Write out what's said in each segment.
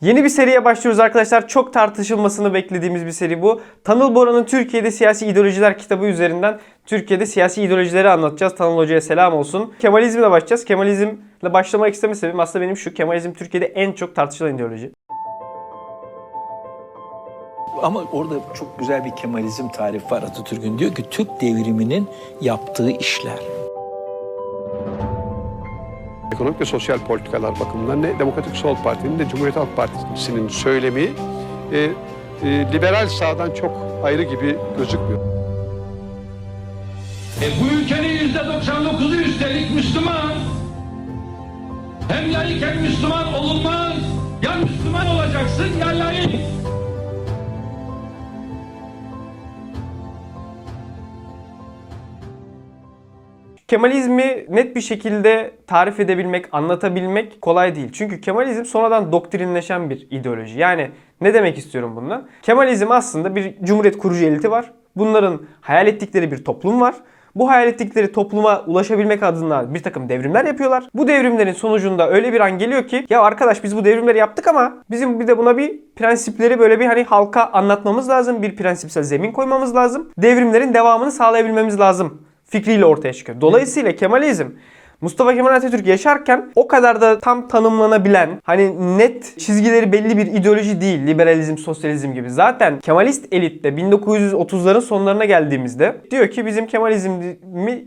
Yeni bir seriye başlıyoruz arkadaşlar. Çok tartışılmasını beklediğimiz bir seri bu. Tanıl Bora'nın Türkiye'de Siyasi İdeolojiler kitabı üzerinden Türkiye'de siyasi ideolojileri anlatacağız. Tanıl Hoca'ya selam olsun. Kemalizmle başlayacağız. Kemalizmle başlamak isteme sebebim aslında benim şu. Kemalizm Türkiye'de en çok tartışılan ideoloji. Ama orada çok güzel bir Kemalizm tarifi var Atatürk'ün. Diyor ki Türk devriminin yaptığı işler. Ekonomik ve sosyal politikalar bakımından ne Demokratik Sol Parti'nin ne Cumhuriyet Halk Partisi'nin söylemi e, e, liberal sağdan çok ayrı gibi gözükmüyor. E bu ülkenin yüzde 99'u üstelik Müslüman. Hem layık hem Müslüman olunmaz. Ya Müslüman olacaksın ya layık. Kemalizmi net bir şekilde tarif edebilmek, anlatabilmek kolay değil. Çünkü Kemalizm sonradan doktrinleşen bir ideoloji. Yani ne demek istiyorum bundan? Kemalizm aslında bir cumhuriyet kurucu eliti var. Bunların hayal ettikleri bir toplum var. Bu hayal ettikleri topluma ulaşabilmek adına bir takım devrimler yapıyorlar. Bu devrimlerin sonucunda öyle bir an geliyor ki ya arkadaş biz bu devrimleri yaptık ama bizim bir de buna bir prensipleri böyle bir hani halka anlatmamız lazım. Bir prensipsel zemin koymamız lazım. Devrimlerin devamını sağlayabilmemiz lazım fikriyle ortaya çıkıyor. Dolayısıyla Kemalizm Mustafa Kemal Atatürk yaşarken o kadar da tam tanımlanabilen hani net çizgileri belli bir ideoloji değil. Liberalizm, sosyalizm gibi. Zaten Kemalist elitte 1930'ların sonlarına geldiğimizde diyor ki bizim Kemalizmi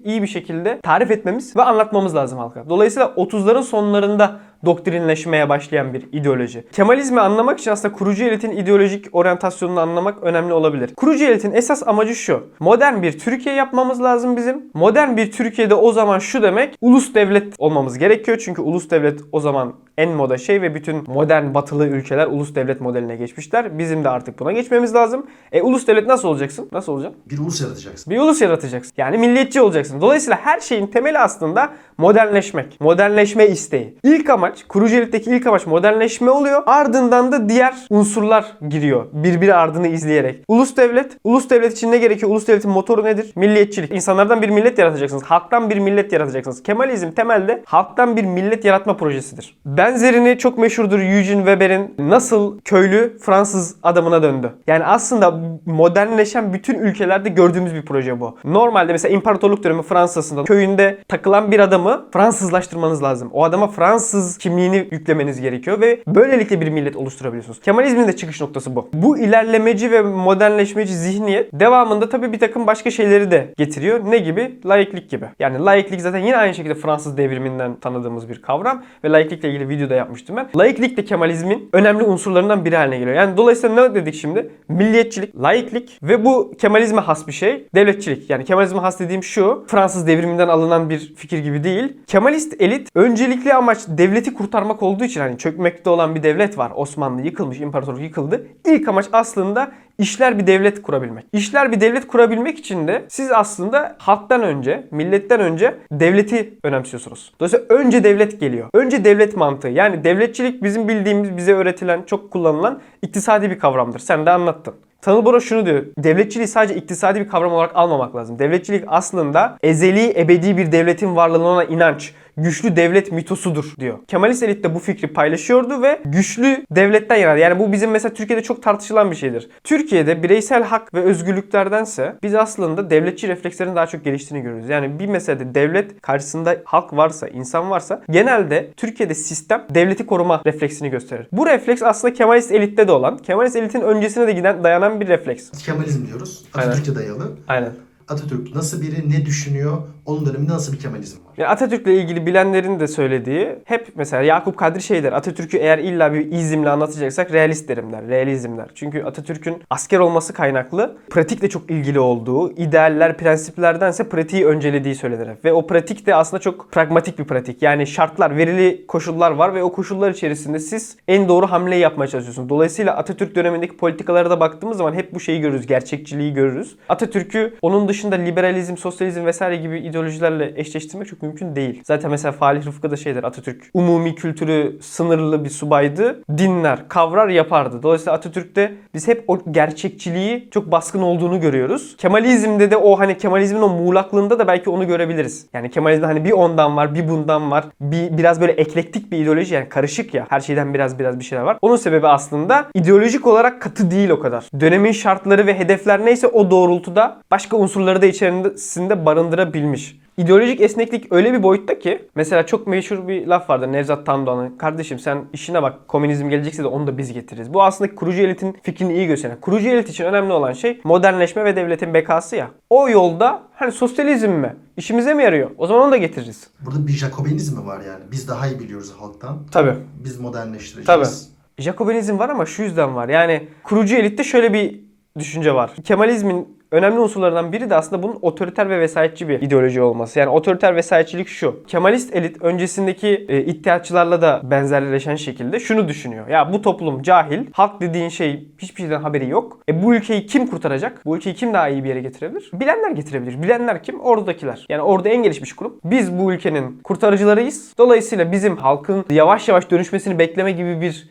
iyi bir şekilde tarif etmemiz ve anlatmamız lazım halka. Dolayısıyla 30'ların sonlarında doktrinleşmeye başlayan bir ideoloji. Kemalizmi anlamak için aslında kurucu elitin ideolojik oryantasyonunu anlamak önemli olabilir. Kurucu elitin esas amacı şu. Modern bir Türkiye yapmamız lazım bizim. Modern bir Türkiye'de o zaman şu demek ulus devlet olmamız gerekiyor. Çünkü ulus devlet o zaman en moda şey ve bütün modern batılı ülkeler ulus devlet modeline geçmişler. Bizim de artık buna geçmemiz lazım. E ulus devlet nasıl olacaksın? Nasıl olacaksın? Bir ulus yaratacaksın. Bir ulus yaratacaksın. Yani milliyetçi olacaksın. Dolayısıyla her şeyin temeli aslında modernleşmek. Modernleşme isteği. İlk amaç, kurucu elitteki ilk amaç modernleşme oluyor. Ardından da diğer unsurlar giriyor. Birbiri ardını izleyerek. Ulus devlet. Ulus devlet için ne gerekiyor? Ulus devletin motoru nedir? Milliyetçilik. İnsanlardan bir millet yaratacaksınız. Halktan bir millet yaratacaksınız. Kemalizm temelde halktan bir millet yaratma projesidir. Benzerini çok meşhurdur Eugene Weber'in nasıl köylü Fransız adamına döndü. Yani aslında modernleşen bütün ülkelerde gördüğümüz bir proje bu. Normalde mesela imparatorluk dönemi Fransa'sında köyünde takılan bir adamı Fransızlaştırmanız lazım. O adama Fransız kimliğini yüklemeniz gerekiyor ve böylelikle bir millet oluşturabiliyorsunuz. Kemalizmin de çıkış noktası bu. Bu ilerlemeci ve modernleşmeci zihniyet devamında tabii bir takım başka şeyleri de getiriyor. Ne gibi? Laiklik gibi. Yani laiklik zaten yine aynı şekilde Fransız devriminden tanıdığımız bir kavram ve laiklikle ilgili video da yapmıştım ben. Laiklik de Kemalizmin önemli unsurlarından biri haline geliyor. Yani dolayısıyla ne dedik şimdi? Milliyetçilik, laiklik ve bu Kemalizme has bir şey. Devletçilik. Yani Kemalizme has dediğim şu. Fransız devriminden alınan bir fikir gibi değil. Kemalist elit öncelikli amaç devleti kurtarmak olduğu için hani çökmekte olan bir devlet var. Osmanlı yıkılmış, imparatorluk yıkıldı. İlk amaç aslında işler bir devlet kurabilmek. İşler bir devlet kurabilmek için de siz aslında halktan önce, milletten önce devleti önemsiyorsunuz. Dolayısıyla önce devlet geliyor. Önce devlet mantığı. Yani devletçilik bizim bildiğimiz, bize öğretilen, çok kullanılan iktisadi bir kavramdır. Sen de anlattın. Tanıl Bora şunu diyor. Devletçiliği sadece iktisadi bir kavram olarak almamak lazım. Devletçilik aslında ezeli, ebedi bir devletin varlığına inanç, güçlü devlet mitosudur diyor. Kemalist elit de bu fikri paylaşıyordu ve güçlü devletten yana. Yani bu bizim mesela Türkiye'de çok tartışılan bir şeydir. Türkiye'de bireysel hak ve özgürlüklerdense biz aslında devletçi reflekslerin daha çok geliştiğini görüyoruz. Yani bir meselede devlet karşısında halk varsa, insan varsa genelde Türkiye'de sistem devleti koruma refleksini gösterir. Bu refleks aslında Kemalist elitte de olan, Kemalist elitin öncesine de giden dayanan bir refleks. Kemalizm diyoruz. Atatürk'e dayalı. Aynen. Atatürk nasıl biri, ne düşünüyor, onun döneminde nasıl bir Kemalizm var? Yani Atatürk'le ilgili bilenlerin de söylediği hep mesela Yakup Kadri şey der. Atatürk'ü eğer illa bir izimle anlatacaksak realist derim der. Realizm der. Çünkü Atatürk'ün asker olması kaynaklı pratikle çok ilgili olduğu, idealler, prensiplerdense pratiği öncelediği söylenir. Ve o pratik de aslında çok pragmatik bir pratik. Yani şartlar, verili koşullar var ve o koşullar içerisinde siz en doğru hamleyi yapmaya çalışıyorsunuz. Dolayısıyla Atatürk dönemindeki politikalara da baktığımız zaman hep bu şeyi görürüz. Gerçekçiliği görürüz. Atatürk'ü onun dışında liberalizm, sosyalizm vesaire gibi ideolojilerle eşleştirmek çok Mümkün değil. Zaten mesela Falih Rıfkı da şeydir Atatürk. Umumi kültürü sınırlı bir subaydı. Dinler, kavrar, yapardı. Dolayısıyla Atatürk'te biz hep o gerçekçiliği çok baskın olduğunu görüyoruz. Kemalizmde de o hani Kemalizmin o muğlaklığında da belki onu görebiliriz. Yani Kemalizmde hani bir ondan var, bir bundan var. Bir biraz böyle eklektik bir ideoloji yani karışık ya. Her şeyden biraz biraz bir şeyler var. Onun sebebi aslında ideolojik olarak katı değil o kadar. Dönemin şartları ve hedefler neyse o doğrultuda başka unsurları da içerisinde barındırabilmiş. İdeolojik esneklik öyle bir boyutta ki mesela çok meşhur bir laf vardır Nevzat Tandoğan'ın. Kardeşim sen işine bak komünizm gelecekse de onu da biz getiririz. Bu aslında kurucu elitin fikrini iyi gösteren. Kurucu elit için önemli olan şey modernleşme ve devletin bekası ya. O yolda hani sosyalizm mi? İşimize mi yarıyor? O zaman onu da getiririz. Burada bir Jacobinizm mi var yani? Biz daha iyi biliyoruz halktan. Tabii. Biz modernleştireceğiz. Tabii. Jakobinizm var ama şu yüzden var. Yani kurucu elitte şöyle bir düşünce var. Kemalizmin önemli unsurlarından biri de aslında bunun otoriter ve vesayetçi bir ideoloji olması. Yani otoriter vesayetçilik şu. Kemalist elit öncesindeki e, iddiatçılarla da benzerleşen şekilde şunu düşünüyor. Ya bu toplum cahil. Halk dediğin şey hiçbir şeyden haberi yok. E bu ülkeyi kim kurtaracak? Bu ülkeyi kim daha iyi bir yere getirebilir? Bilenler getirebilir. Bilenler kim? Oradakiler. Yani orada en gelişmiş grup. Biz bu ülkenin kurtarıcılarıyız. Dolayısıyla bizim halkın yavaş yavaş dönüşmesini bekleme gibi bir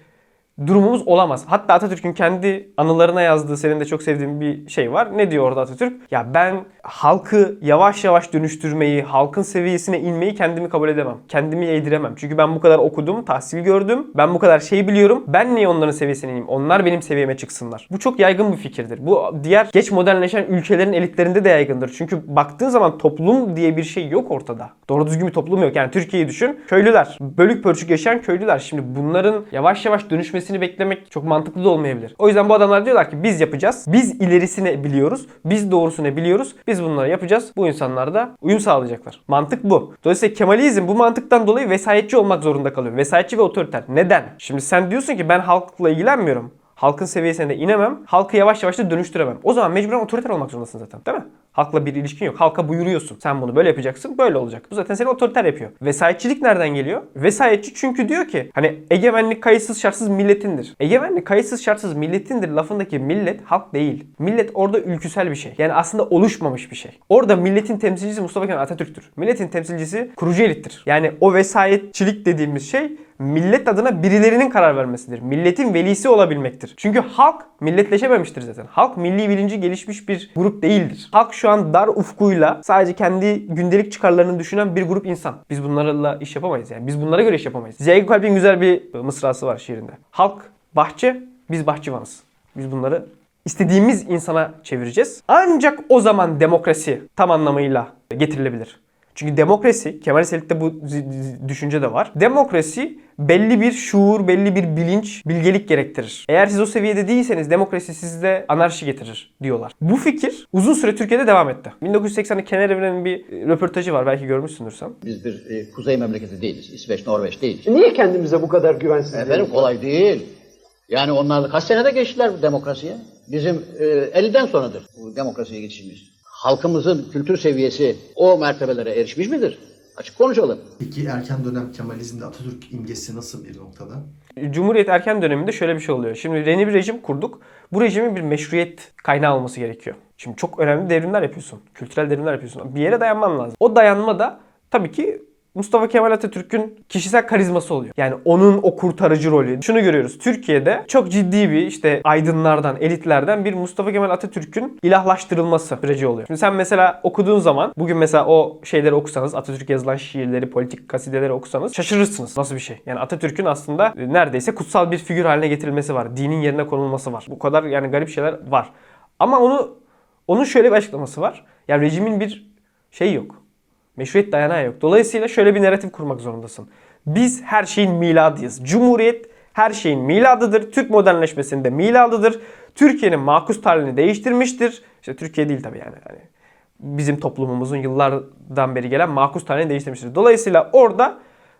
durumumuz olamaz. Hatta Atatürk'ün kendi anılarına yazdığı senin de çok sevdiğin bir şey var. Ne diyor orada Atatürk? Ya ben halkı yavaş yavaş dönüştürmeyi, halkın seviyesine inmeyi kendimi kabul edemem. Kendimi yediremem. Çünkü ben bu kadar okudum, tahsil gördüm. Ben bu kadar şey biliyorum. Ben niye onların seviyesine ineyim? Onlar benim seviyeme çıksınlar. Bu çok yaygın bir fikirdir. Bu diğer geç modernleşen ülkelerin elitlerinde de yaygındır. Çünkü baktığın zaman toplum diye bir şey yok ortada. Doğru düzgün bir toplum yok. Yani Türkiye'yi düşün. Köylüler. Bölük pörçük yaşayan köylüler. Şimdi bunların yavaş yavaş dönüşmesini beklemek çok mantıklı da olmayabilir. O yüzden bu adamlar diyorlar ki biz yapacağız. Biz ilerisini biliyoruz. Biz doğrusunu biliyoruz. Biz bunları yapacağız. Bu insanlar da uyum sağlayacaklar. Mantık bu. Dolayısıyla Kemalizm bu mantıktan dolayı vesayetçi olmak zorunda kalıyor. Vesayetçi ve otoriter. Neden? Şimdi sen diyorsun ki ben halkla ilgilenmiyorum. Halkın seviyesine de inemem. Halkı yavaş yavaş da dönüştüremem. O zaman mecburen otoriter olmak zorundasın zaten. Değil mi? Halkla bir ilişkin yok. Halka buyuruyorsun. Sen bunu böyle yapacaksın, böyle olacak. Bu zaten seni otoriter yapıyor. Vesayetçilik nereden geliyor? Vesayetçi çünkü diyor ki hani egemenlik kayıtsız şartsız milletindir. Egemenlik kayıtsız şartsız milletindir lafındaki millet halk değil. Millet orada ülküsel bir şey. Yani aslında oluşmamış bir şey. Orada milletin temsilcisi Mustafa Kemal Atatürk'tür. Milletin temsilcisi kurucu elittir. Yani o vesayetçilik dediğimiz şey millet adına birilerinin karar vermesidir. Milletin velisi olabilmektir. Çünkü halk milletleşememiştir zaten. Halk milli bilinci gelişmiş bir grup değildir. Halk şu an dar ufkuyla sadece kendi gündelik çıkarlarını düşünen bir grup insan. Biz bunlarla iş yapamayız yani. Biz bunlara göre iş yapamayız. Ziya Gökalp'in güzel bir mısrası var şiirinde. Halk bahçe, biz bahçıvanız. Biz bunları istediğimiz insana çevireceğiz. Ancak o zaman demokrasi tam anlamıyla getirilebilir. Çünkü demokrasi, Kemal Selit'te bu düşünce de var. Demokrasi belli bir şuur, belli bir bilinç, bilgelik gerektirir. Eğer siz o seviyede değilseniz demokrasi sizde anarşi getirir diyorlar. Bu fikir uzun süre Türkiye'de devam etti. 1980'de Kenar Evren'in bir röportajı var. Belki görmüşsündür sen. Biz bir e, kuzey memleketi değiliz. İsveç, Norveç değiliz. Niye kendimize bu kadar güvensiz? Efendim kolay değil. Yani onlar kaç senede geçtiler bu demokrasiye? Bizim e, 50'den sonradır bu demokrasiye geçişimiz. Halkımızın kültür seviyesi o mertebelere erişmiş midir? Açık konuşalım. Peki erken dönem Kemalizmde Atatürk imgesi nasıl bir noktada? Cumhuriyet erken döneminde şöyle bir şey oluyor. Şimdi yeni bir rejim kurduk. Bu rejimin bir meşruiyet kaynağı olması gerekiyor. Şimdi çok önemli devrimler yapıyorsun. Kültürel devrimler yapıyorsun. Bir yere dayanman lazım. O dayanma da tabii ki Mustafa Kemal Atatürk'ün kişisel karizması oluyor. Yani onun o kurtarıcı rolü. Şunu görüyoruz. Türkiye'de çok ciddi bir işte aydınlardan, elitlerden bir Mustafa Kemal Atatürk'ün ilahlaştırılması süreci oluyor. Şimdi sen mesela okuduğun zaman bugün mesela o şeyleri okusanız, Atatürk yazılan şiirleri, politik kasideleri okusanız şaşırırsınız. Nasıl bir şey? Yani Atatürk'ün aslında neredeyse kutsal bir figür haline getirilmesi var. Dinin yerine konulması var. Bu kadar yani garip şeyler var. Ama onu onun şöyle bir açıklaması var. Ya rejimin bir şey yok. Meşruiyet dayanağı yok. Dolayısıyla şöyle bir narratif kurmak zorundasın. Biz her şeyin miladıyız. Cumhuriyet her şeyin miladıdır. Türk modernleşmesinde miladıdır. Türkiye'nin makus tarihini değiştirmiştir. İşte Türkiye değil tabii yani. Hani bizim toplumumuzun yıllardan beri gelen makus tarihini değiştirmiştir. Dolayısıyla orada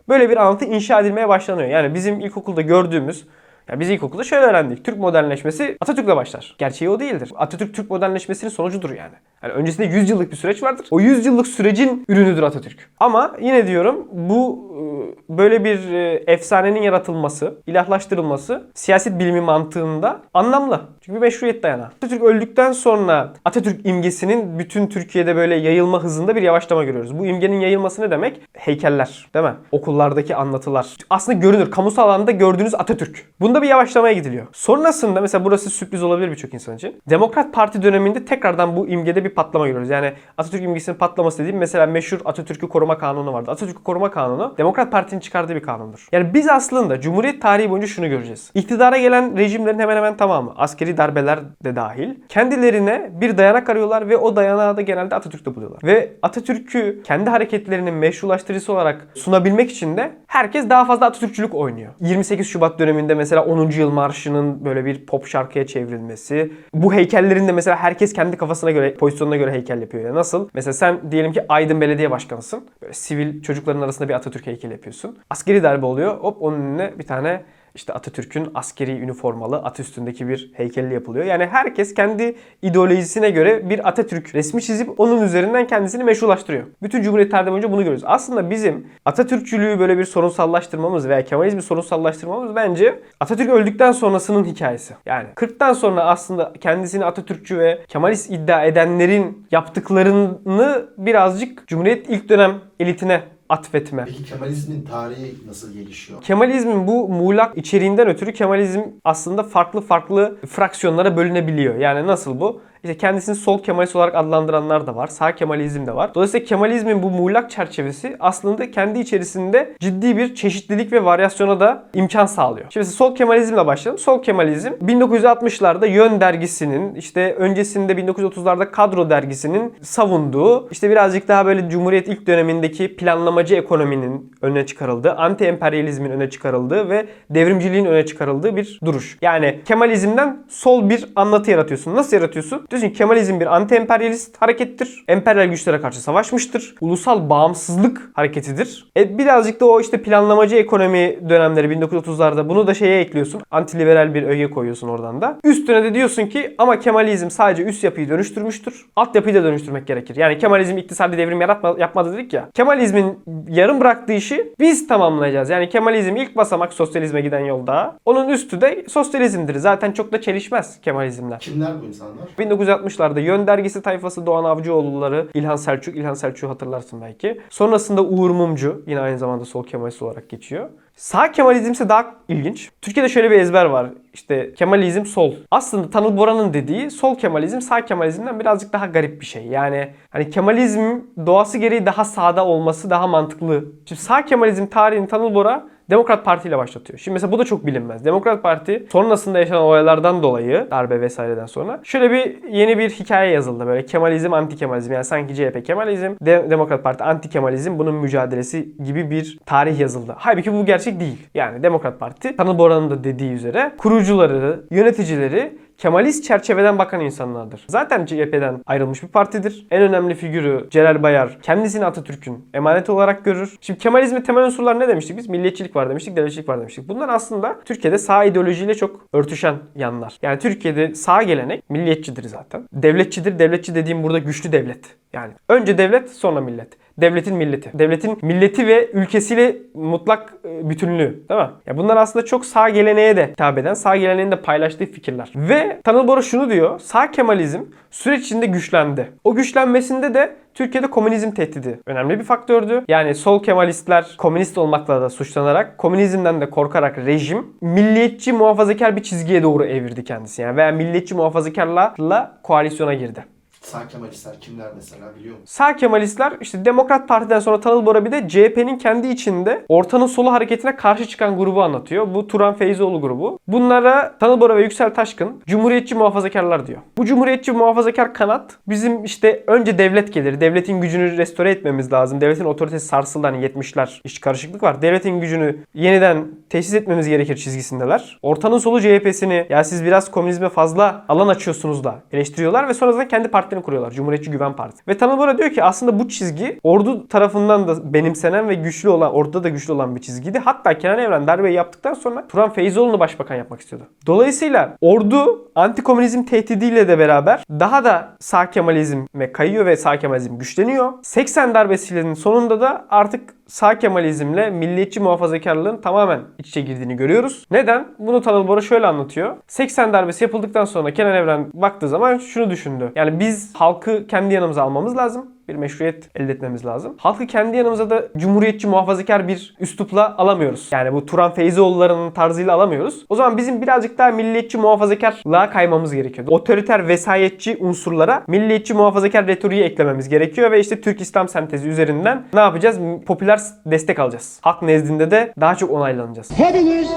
böyle bir anlatı inşa edilmeye başlanıyor. Yani bizim ilkokulda gördüğümüz yani biz ilkokulda şöyle öğrendik. Türk modernleşmesi Atatürk'le başlar. Gerçeği o değildir. Atatürk Türk modernleşmesinin sonucudur yani. Yani öncesinde 100 yıllık bir süreç vardır. O 100 yıllık sürecin ürünüdür Atatürk. Ama yine diyorum bu e, böyle bir e, efsanenin yaratılması, ilahlaştırılması siyaset bilimi mantığında anlamlı. Çünkü bir meşruiyet dayanağı. Atatürk öldükten sonra Atatürk imgesinin bütün Türkiye'de böyle yayılma hızında bir yavaşlama görüyoruz. Bu imgenin yayılması ne demek? Heykeller, değil mi? Okullardaki anlatılar. Aslında görünür. Kamusal alanda gördüğünüz Atatürk. Bunda bir yavaşlamaya gidiliyor. Sonrasında mesela burası sürpriz olabilir birçok insan için. Demokrat Parti döneminde tekrardan bu imgede bir patlama görüyoruz. Yani Atatürk imgesinin patlaması dediğim mesela meşhur Atatürk'ü koruma kanunu vardı. Atatürk'ü koruma kanunu Demokrat Parti'nin çıkardığı bir kanundur. Yani biz aslında Cumhuriyet tarihi boyunca şunu göreceğiz. İktidara gelen rejimlerin hemen hemen tamamı, askeri darbeler de dahil, kendilerine bir dayanak arıyorlar ve o dayanağı da genelde Atatürk'te buluyorlar. Ve Atatürk'ü kendi hareketlerinin meşrulaştırıcısı olarak sunabilmek için de herkes daha fazla Atatürkçülük oynuyor. 28 Şubat döneminde mesela 10. yıl marşının böyle bir pop şarkıya çevrilmesi. Bu heykellerin de mesela herkes kendi kafasına göre, pozisyonuna göre heykel yapıyor. Yani nasıl? Mesela sen diyelim ki Aydın Belediye Başkanısın. Böyle sivil çocukların arasında bir Atatürk heykeli yapıyorsun. Askeri darbe oluyor. Hop onun önüne bir tane işte Atatürk'ün askeri üniformalı at üstündeki bir heykeli yapılıyor. Yani herkes kendi ideolojisine göre bir Atatürk resmi çizip onun üzerinden kendisini meşrulaştırıyor. Bütün Cumhuriyet tarihi boyunca bunu görüyoruz. Aslında bizim Atatürkçülüğü böyle bir sorunsallaştırmamız veya Kemalizmi sorunsallaştırmamız bence Atatürk öldükten sonrasının hikayesi. Yani 40'tan sonra aslında kendisini Atatürkçü ve Kemalist iddia edenlerin yaptıklarını birazcık Cumhuriyet ilk dönem elitine atfetme. Peki Kemalizmin tarihi nasıl gelişiyor? Kemalizmin bu muğlak içeriğinden ötürü Kemalizm aslında farklı farklı fraksiyonlara bölünebiliyor. Yani nasıl bu? İşte kendisini sol Kemalist olarak adlandıranlar da var. Sağ Kemalizm de var. Dolayısıyla Kemalizmin bu muğlak çerçevesi aslında kendi içerisinde ciddi bir çeşitlilik ve varyasyona da imkan sağlıyor. Şimdi sol Kemalizmle başlayalım. Sol Kemalizm 1960'larda Yön dergisinin işte öncesinde 1930'larda Kadro dergisinin savunduğu işte birazcık daha böyle Cumhuriyet ilk dönemindeki planlamacı ekonominin öne çıkarıldığı, anti emperyalizmin öne çıkarıldığı ve devrimciliğin öne çıkarıldığı bir duruş. Yani Kemalizmden sol bir anlatı yaratıyorsun. Nasıl yaratıyorsun? Diyorsun ki Kemalizm bir anti emperyalist harekettir. Emperyal güçlere karşı savaşmıştır. Ulusal bağımsızlık hareketidir. E birazcık da o işte planlamacı ekonomi dönemleri 1930'larda bunu da şeye ekliyorsun. Antiliberal bir öge koyuyorsun oradan da. Üstüne de diyorsun ki ama Kemalizm sadece üst yapıyı dönüştürmüştür. Alt yapıyı da dönüştürmek gerekir. Yani Kemalizm iktisadi devrim yaratma, yapmadı dedik ya. Kemalizmin yarım bıraktığı işi biz tamamlayacağız. Yani Kemalizm ilk basamak sosyalizme giden yolda. Onun üstü de sosyalizmdir. Zaten çok da çelişmez Kemalizmle. Kimler bu insanlar? 1960'larda Yön dergisi tayfası Doğan Avcıoğulları, İlhan Selçuk, İlhan Selçuk'u hatırlarsın belki. Sonrasında Uğur Mumcu yine aynı zamanda sol Kemalist olarak geçiyor. Sağ Kemalizm ise daha ilginç. Türkiye'de şöyle bir ezber var. İşte Kemalizm sol. Aslında Tanıl Bora'nın dediği sol Kemalizm sağ Kemalizmden birazcık daha garip bir şey. Yani hani Kemalizm doğası gereği daha sağda olması daha mantıklı. Şimdi sağ Kemalizm tarihini Tanıl Bora Demokrat Parti ile başlatıyor. Şimdi mesela bu da çok bilinmez. Demokrat Parti sonrasında yaşanan olaylardan dolayı darbe vesaireden sonra şöyle bir yeni bir hikaye yazıldı böyle Kemalizm anti Kemalizm yani sanki CHP Kemalizm, De- Demokrat Parti anti Kemalizm bunun mücadelesi gibi bir tarih yazıldı. Halbuki bu gerçek değil. Yani Demokrat Parti Tanıl Bora'nın da dediği üzere kurucuları, yöneticileri Kemalist çerçeveden bakan insanlardır. Zaten CHP'den ayrılmış bir partidir. En önemli figürü Celal Bayar kendisini Atatürk'ün emaneti olarak görür. Şimdi Kemalizmin temel unsurlar ne demiştik biz? Milliyetçilik var demiştik, devletçilik var demiştik. Bunlar aslında Türkiye'de sağ ideolojiyle çok örtüşen yanlar. Yani Türkiye'de sağ gelenek milliyetçidir zaten. Devletçidir. Devletçi dediğim burada güçlü devlet. Yani önce devlet sonra millet. Devletin milleti. Devletin milleti ve ülkesiyle mutlak e, bütünlüğü. Değil mi? Ya bunlar aslında çok sağ geleneğe de hitap eden, sağ geleneğin de paylaştığı fikirler. Ve Tanıl Bora şunu diyor. Sağ Kemalizm süreç içinde güçlendi. O güçlenmesinde de Türkiye'de komünizm tehdidi önemli bir faktördü. Yani sol Kemalistler komünist olmakla da suçlanarak, komünizmden de korkarak rejim milliyetçi muhafazakar bir çizgiye doğru evirdi kendisi. Yani veya milliyetçi muhafazakarlarla koalisyona girdi. Sağ Kemalistler kimler mesela biliyor musun? Sağ Kemalistler işte Demokrat Parti'den sonra Tanıl Bora bir de CHP'nin kendi içinde ortanın solu hareketine karşı çıkan grubu anlatıyor. Bu Turan Feyzoğlu grubu. Bunlara Tanıl Bora ve Yüksel Taşkın Cumhuriyetçi muhafazakarlar diyor. Bu Cumhuriyetçi muhafazakar kanat bizim işte önce devlet gelir. Devletin gücünü restore etmemiz lazım. Devletin otoritesi sarsıldı hani 70'ler iş karışıklık var. Devletin gücünü yeniden tesis etmemiz gerekir çizgisindeler. Ortanın solu CHP'sini ya siz biraz komünizme fazla alan açıyorsunuz da eleştiriyorlar ve sonrasında kendi partilerini partilerini kuruyorlar. Cumhuriyetçi Güven Partisi. Ve Tanıl Bora diyor ki aslında bu çizgi ordu tarafından da benimsenen ve güçlü olan, orduda da güçlü olan bir çizgiydi. Hatta Kenan Evren darbeyi yaptıktan sonra Turan Feyzoğlu'nu başbakan yapmak istiyordu. Dolayısıyla ordu antikomünizm tehdidiyle de beraber daha da sağ Kemalizme kayıyor ve sağ Kemalizm güçleniyor. 80 darbesinin sonunda da artık sağ Kemalizmle milliyetçi muhafazakarlığın tamamen iç içe girdiğini görüyoruz. Neden? Bunu Tanıl Bora şöyle anlatıyor. 80 darbesi yapıldıktan sonra Kenan Evren baktığı zaman şunu düşündü. Yani biz halkı kendi yanımıza almamız lazım. Bir meşruiyet elde etmemiz lazım. Halkı kendi yanımıza da cumhuriyetçi muhafazakar bir üslupla alamıyoruz. Yani bu Turan Feyzioğulları'nın tarzıyla alamıyoruz. O zaman bizim birazcık daha milliyetçi muhafazakarlığa kaymamız gerekiyor. Otoriter vesayetçi unsurlara milliyetçi muhafazakar retoriği eklememiz gerekiyor ve işte Türk İslam sentezi üzerinden ne yapacağız? Popüler destek alacağız. Halk nezdinde de daha çok onaylanacağız. Hepimiz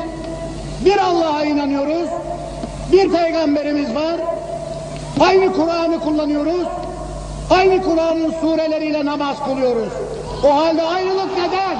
bir Allah'a inanıyoruz. Bir peygamberimiz var. Aynı Kur'an'ı kullanıyoruz. Aynı Kur'an'ın sureleriyle namaz kılıyoruz. O halde ayrılık neden?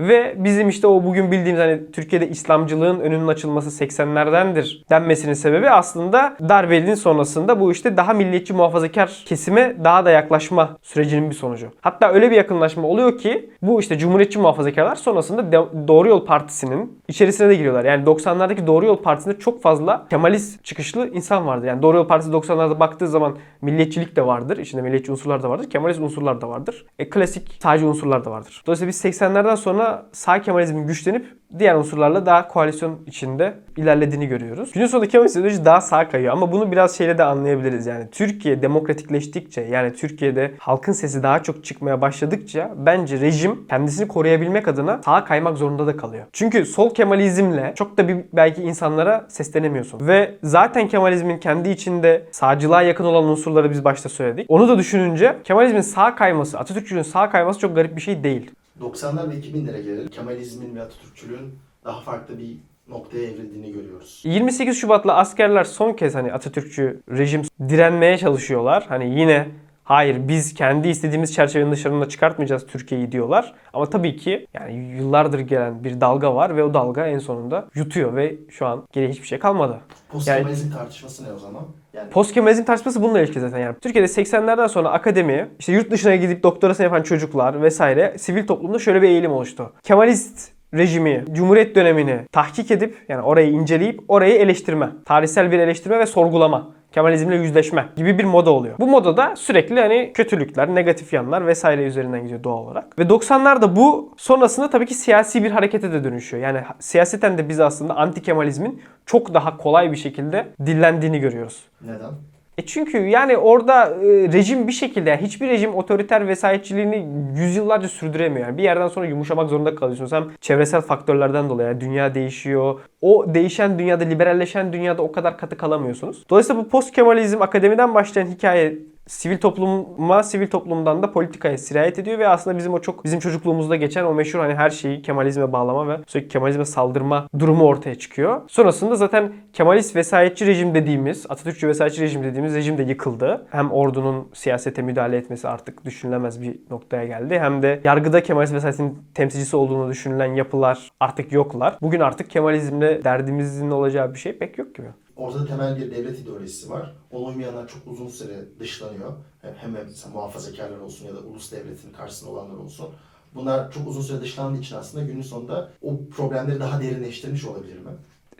Ve bizim işte o bugün bildiğimiz hani Türkiye'de İslamcılığın önünün açılması 80'lerdendir denmesinin sebebi aslında darbenin sonrasında bu işte daha milliyetçi muhafazakar kesime daha da yaklaşma sürecinin bir sonucu. Hatta öyle bir yakınlaşma oluyor ki bu işte Cumhuriyetçi muhafazakarlar sonrasında De- Doğru Yol Partisi'nin içerisine de giriyorlar. Yani 90'lardaki Doğru Yol Partisi'nde çok fazla Kemalist çıkışlı insan vardır. Yani Doğru Yol Partisi 90'larda baktığı zaman milliyetçilik de vardır. İçinde milliyetçi unsurlar da vardır. Kemalist unsurlar da vardır. E, klasik sağcı unsurlar da vardır. Dolayısıyla biz 80'lerden sonra sağ Kemalizmin güçlenip diğer unsurlarla daha koalisyon içinde ilerlediğini görüyoruz. Günün sonunda Kemalist ideoloji daha sağ kayıyor ama bunu biraz şeyle de anlayabiliriz. Yani Türkiye demokratikleştikçe yani Türkiye'de halkın sesi daha çok çıkmaya başladıkça bence rejim kendisini koruyabilmek adına sağa kaymak zorunda da kalıyor. Çünkü sol Kemalizmle çok da bir belki insanlara seslenemiyorsun. Ve zaten Kemalizmin kendi içinde sağcılığa yakın olan unsurları biz başta söyledik. Onu da düşününce Kemalizmin sağ kayması, Atatürkçülüğün sağ kayması çok garip bir şey değil. 90'lar ve 2000'lere gelelim. Kemalizmin ve Atatürkçülüğün daha farklı bir noktaya evrildiğini görüyoruz. 28 Şubat'la askerler son kez hani Atatürkçü rejim direnmeye çalışıyorlar. Hani yine hayır biz kendi istediğimiz çerçevenin dışarında çıkartmayacağız Türkiye'yi diyorlar. Ama tabii ki yani yıllardır gelen bir dalga var ve o dalga en sonunda yutuyor ve şu an geriye hiçbir şey kalmadı. Post Yani- tartışması ne o zaman? Yani Post Kemalizm tartışması bununla ilgili zaten yani. Türkiye'de 80'lerden sonra akademi, işte yurt dışına gidip doktorasını yapan çocuklar vesaire sivil toplumda şöyle bir eğilim oluştu. Kemalist rejimi, Cumhuriyet dönemini tahkik edip yani orayı inceleyip orayı eleştirme. Tarihsel bir eleştirme ve sorgulama. Kemalizmle yüzleşme gibi bir moda oluyor. Bu modada sürekli hani kötülükler, negatif yanlar vesaire üzerinden gidiyor doğal olarak. Ve 90'larda bu sonrasında tabii ki siyasi bir harekete de dönüşüyor. Yani siyaseten de biz aslında anti Kemalizmin çok daha kolay bir şekilde dillendiğini görüyoruz. neden? E çünkü yani orada e, rejim bir şekilde hiçbir rejim otoriter vesayetçiliğini yüzyıllarca sürdüremiyor. Yani bir yerden sonra yumuşamak zorunda kalıyorsunuz. Hem çevresel faktörlerden dolayı yani dünya değişiyor. O değişen dünyada, liberalleşen dünyada o kadar katı kalamıyorsunuz. Dolayısıyla bu post Kemalizm akademiden başlayan hikaye sivil topluma, sivil toplumdan da politikaya sirayet ediyor ve aslında bizim o çok bizim çocukluğumuzda geçen o meşhur hani her şeyi Kemalizme bağlama ve sürekli Kemalizme saldırma durumu ortaya çıkıyor. Sonrasında zaten Kemalist vesayetçi rejim dediğimiz, Atatürkçü vesayetçi rejim dediğimiz rejim de yıkıldı. Hem ordunun siyasete müdahale etmesi artık düşünülemez bir noktaya geldi. Hem de yargıda Kemalist vesayetin temsilcisi olduğunu düşünülen yapılar artık yoklar. Bugün artık Kemalizmle derdimizin olacağı bir şey pek yok gibi. Ortada temel bir devlet ideolojisi var. Ona uymayanlar çok uzun süre dışlanıyor. Hem, hem muhafazakarlar olsun ya da ulus devletin karşısında olanlar olsun. Bunlar çok uzun süre dışlandığı için aslında günün sonunda o problemleri daha derinleştirmiş olabilir mi?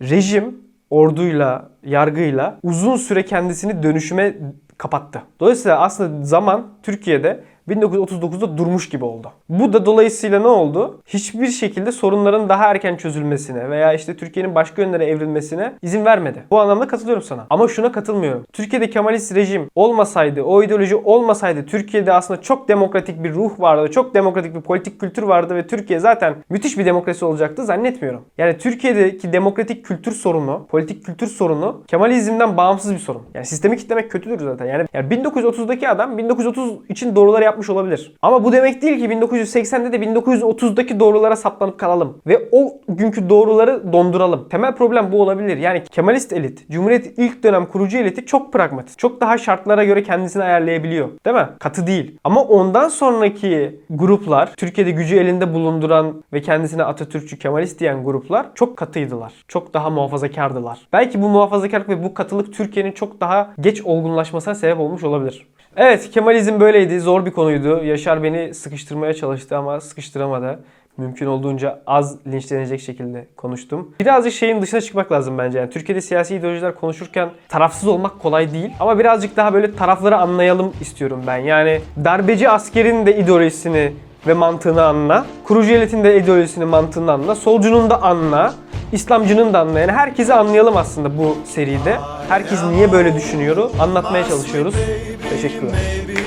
rejim orduyla, yargıyla uzun süre kendisini dönüşüme kapattı. Dolayısıyla aslında zaman Türkiye'de 1939'da durmuş gibi oldu. Bu da dolayısıyla ne oldu? Hiçbir şekilde sorunların daha erken çözülmesine veya işte Türkiye'nin başka yönlere evrilmesine izin vermedi. Bu anlamda katılıyorum sana. Ama şuna katılmıyorum. Türkiye'de Kemalist rejim olmasaydı, o ideoloji olmasaydı Türkiye'de aslında çok demokratik bir ruh vardı, çok demokratik bir politik kültür vardı ve Türkiye zaten müthiş bir demokrasi olacaktı zannetmiyorum. Yani Türkiye'deki demokratik kültür sorunu, politik kültür sorunu Kemalizmden bağımsız bir sorun. Yani sistemi kitlemek kötüdür zaten. Yani, yani 1930'daki adam 1930 için doğruları yapmış olabilir. Ama bu demek değil ki 1980'de de 1930'daki doğrulara saplanıp kalalım. Ve o günkü doğruları donduralım. Temel problem bu olabilir. Yani Kemalist elit, Cumhuriyet ilk dönem kurucu eliti çok pragmatik. Çok daha şartlara göre kendisini ayarlayabiliyor. Değil mi? Katı değil. Ama ondan sonraki gruplar, Türkiye'de gücü elinde bulunduran ve kendisine Atatürkçü, Kemalist diyen gruplar çok katıydılar. Çok daha muhafazakardılar. Belki bu muhafazakarlık ve bu katılık Türkiye'nin çok daha geç olgunlaşmasına sebep olmuş olabilir. Evet Kemalizm böyleydi. Zor bir konuydu. Yaşar beni sıkıştırmaya çalıştı ama sıkıştıramadı. Mümkün olduğunca az linçlenecek şekilde konuştum. Birazcık şeyin dışına çıkmak lazım bence. Yani Türkiye'de siyasi ideolojiler konuşurken tarafsız olmak kolay değil. Ama birazcık daha böyle tarafları anlayalım istiyorum ben. Yani darbeci askerin de ideolojisini ve mantığını anla. Kurucu devletin de ideolojisini, mantığını anla. Solcunun da anla. İslamcının da anla. Yani herkesi anlayalım aslında bu seride. Herkes niye böyle düşünüyor anlatmaya çalışıyoruz. Teşekkürler.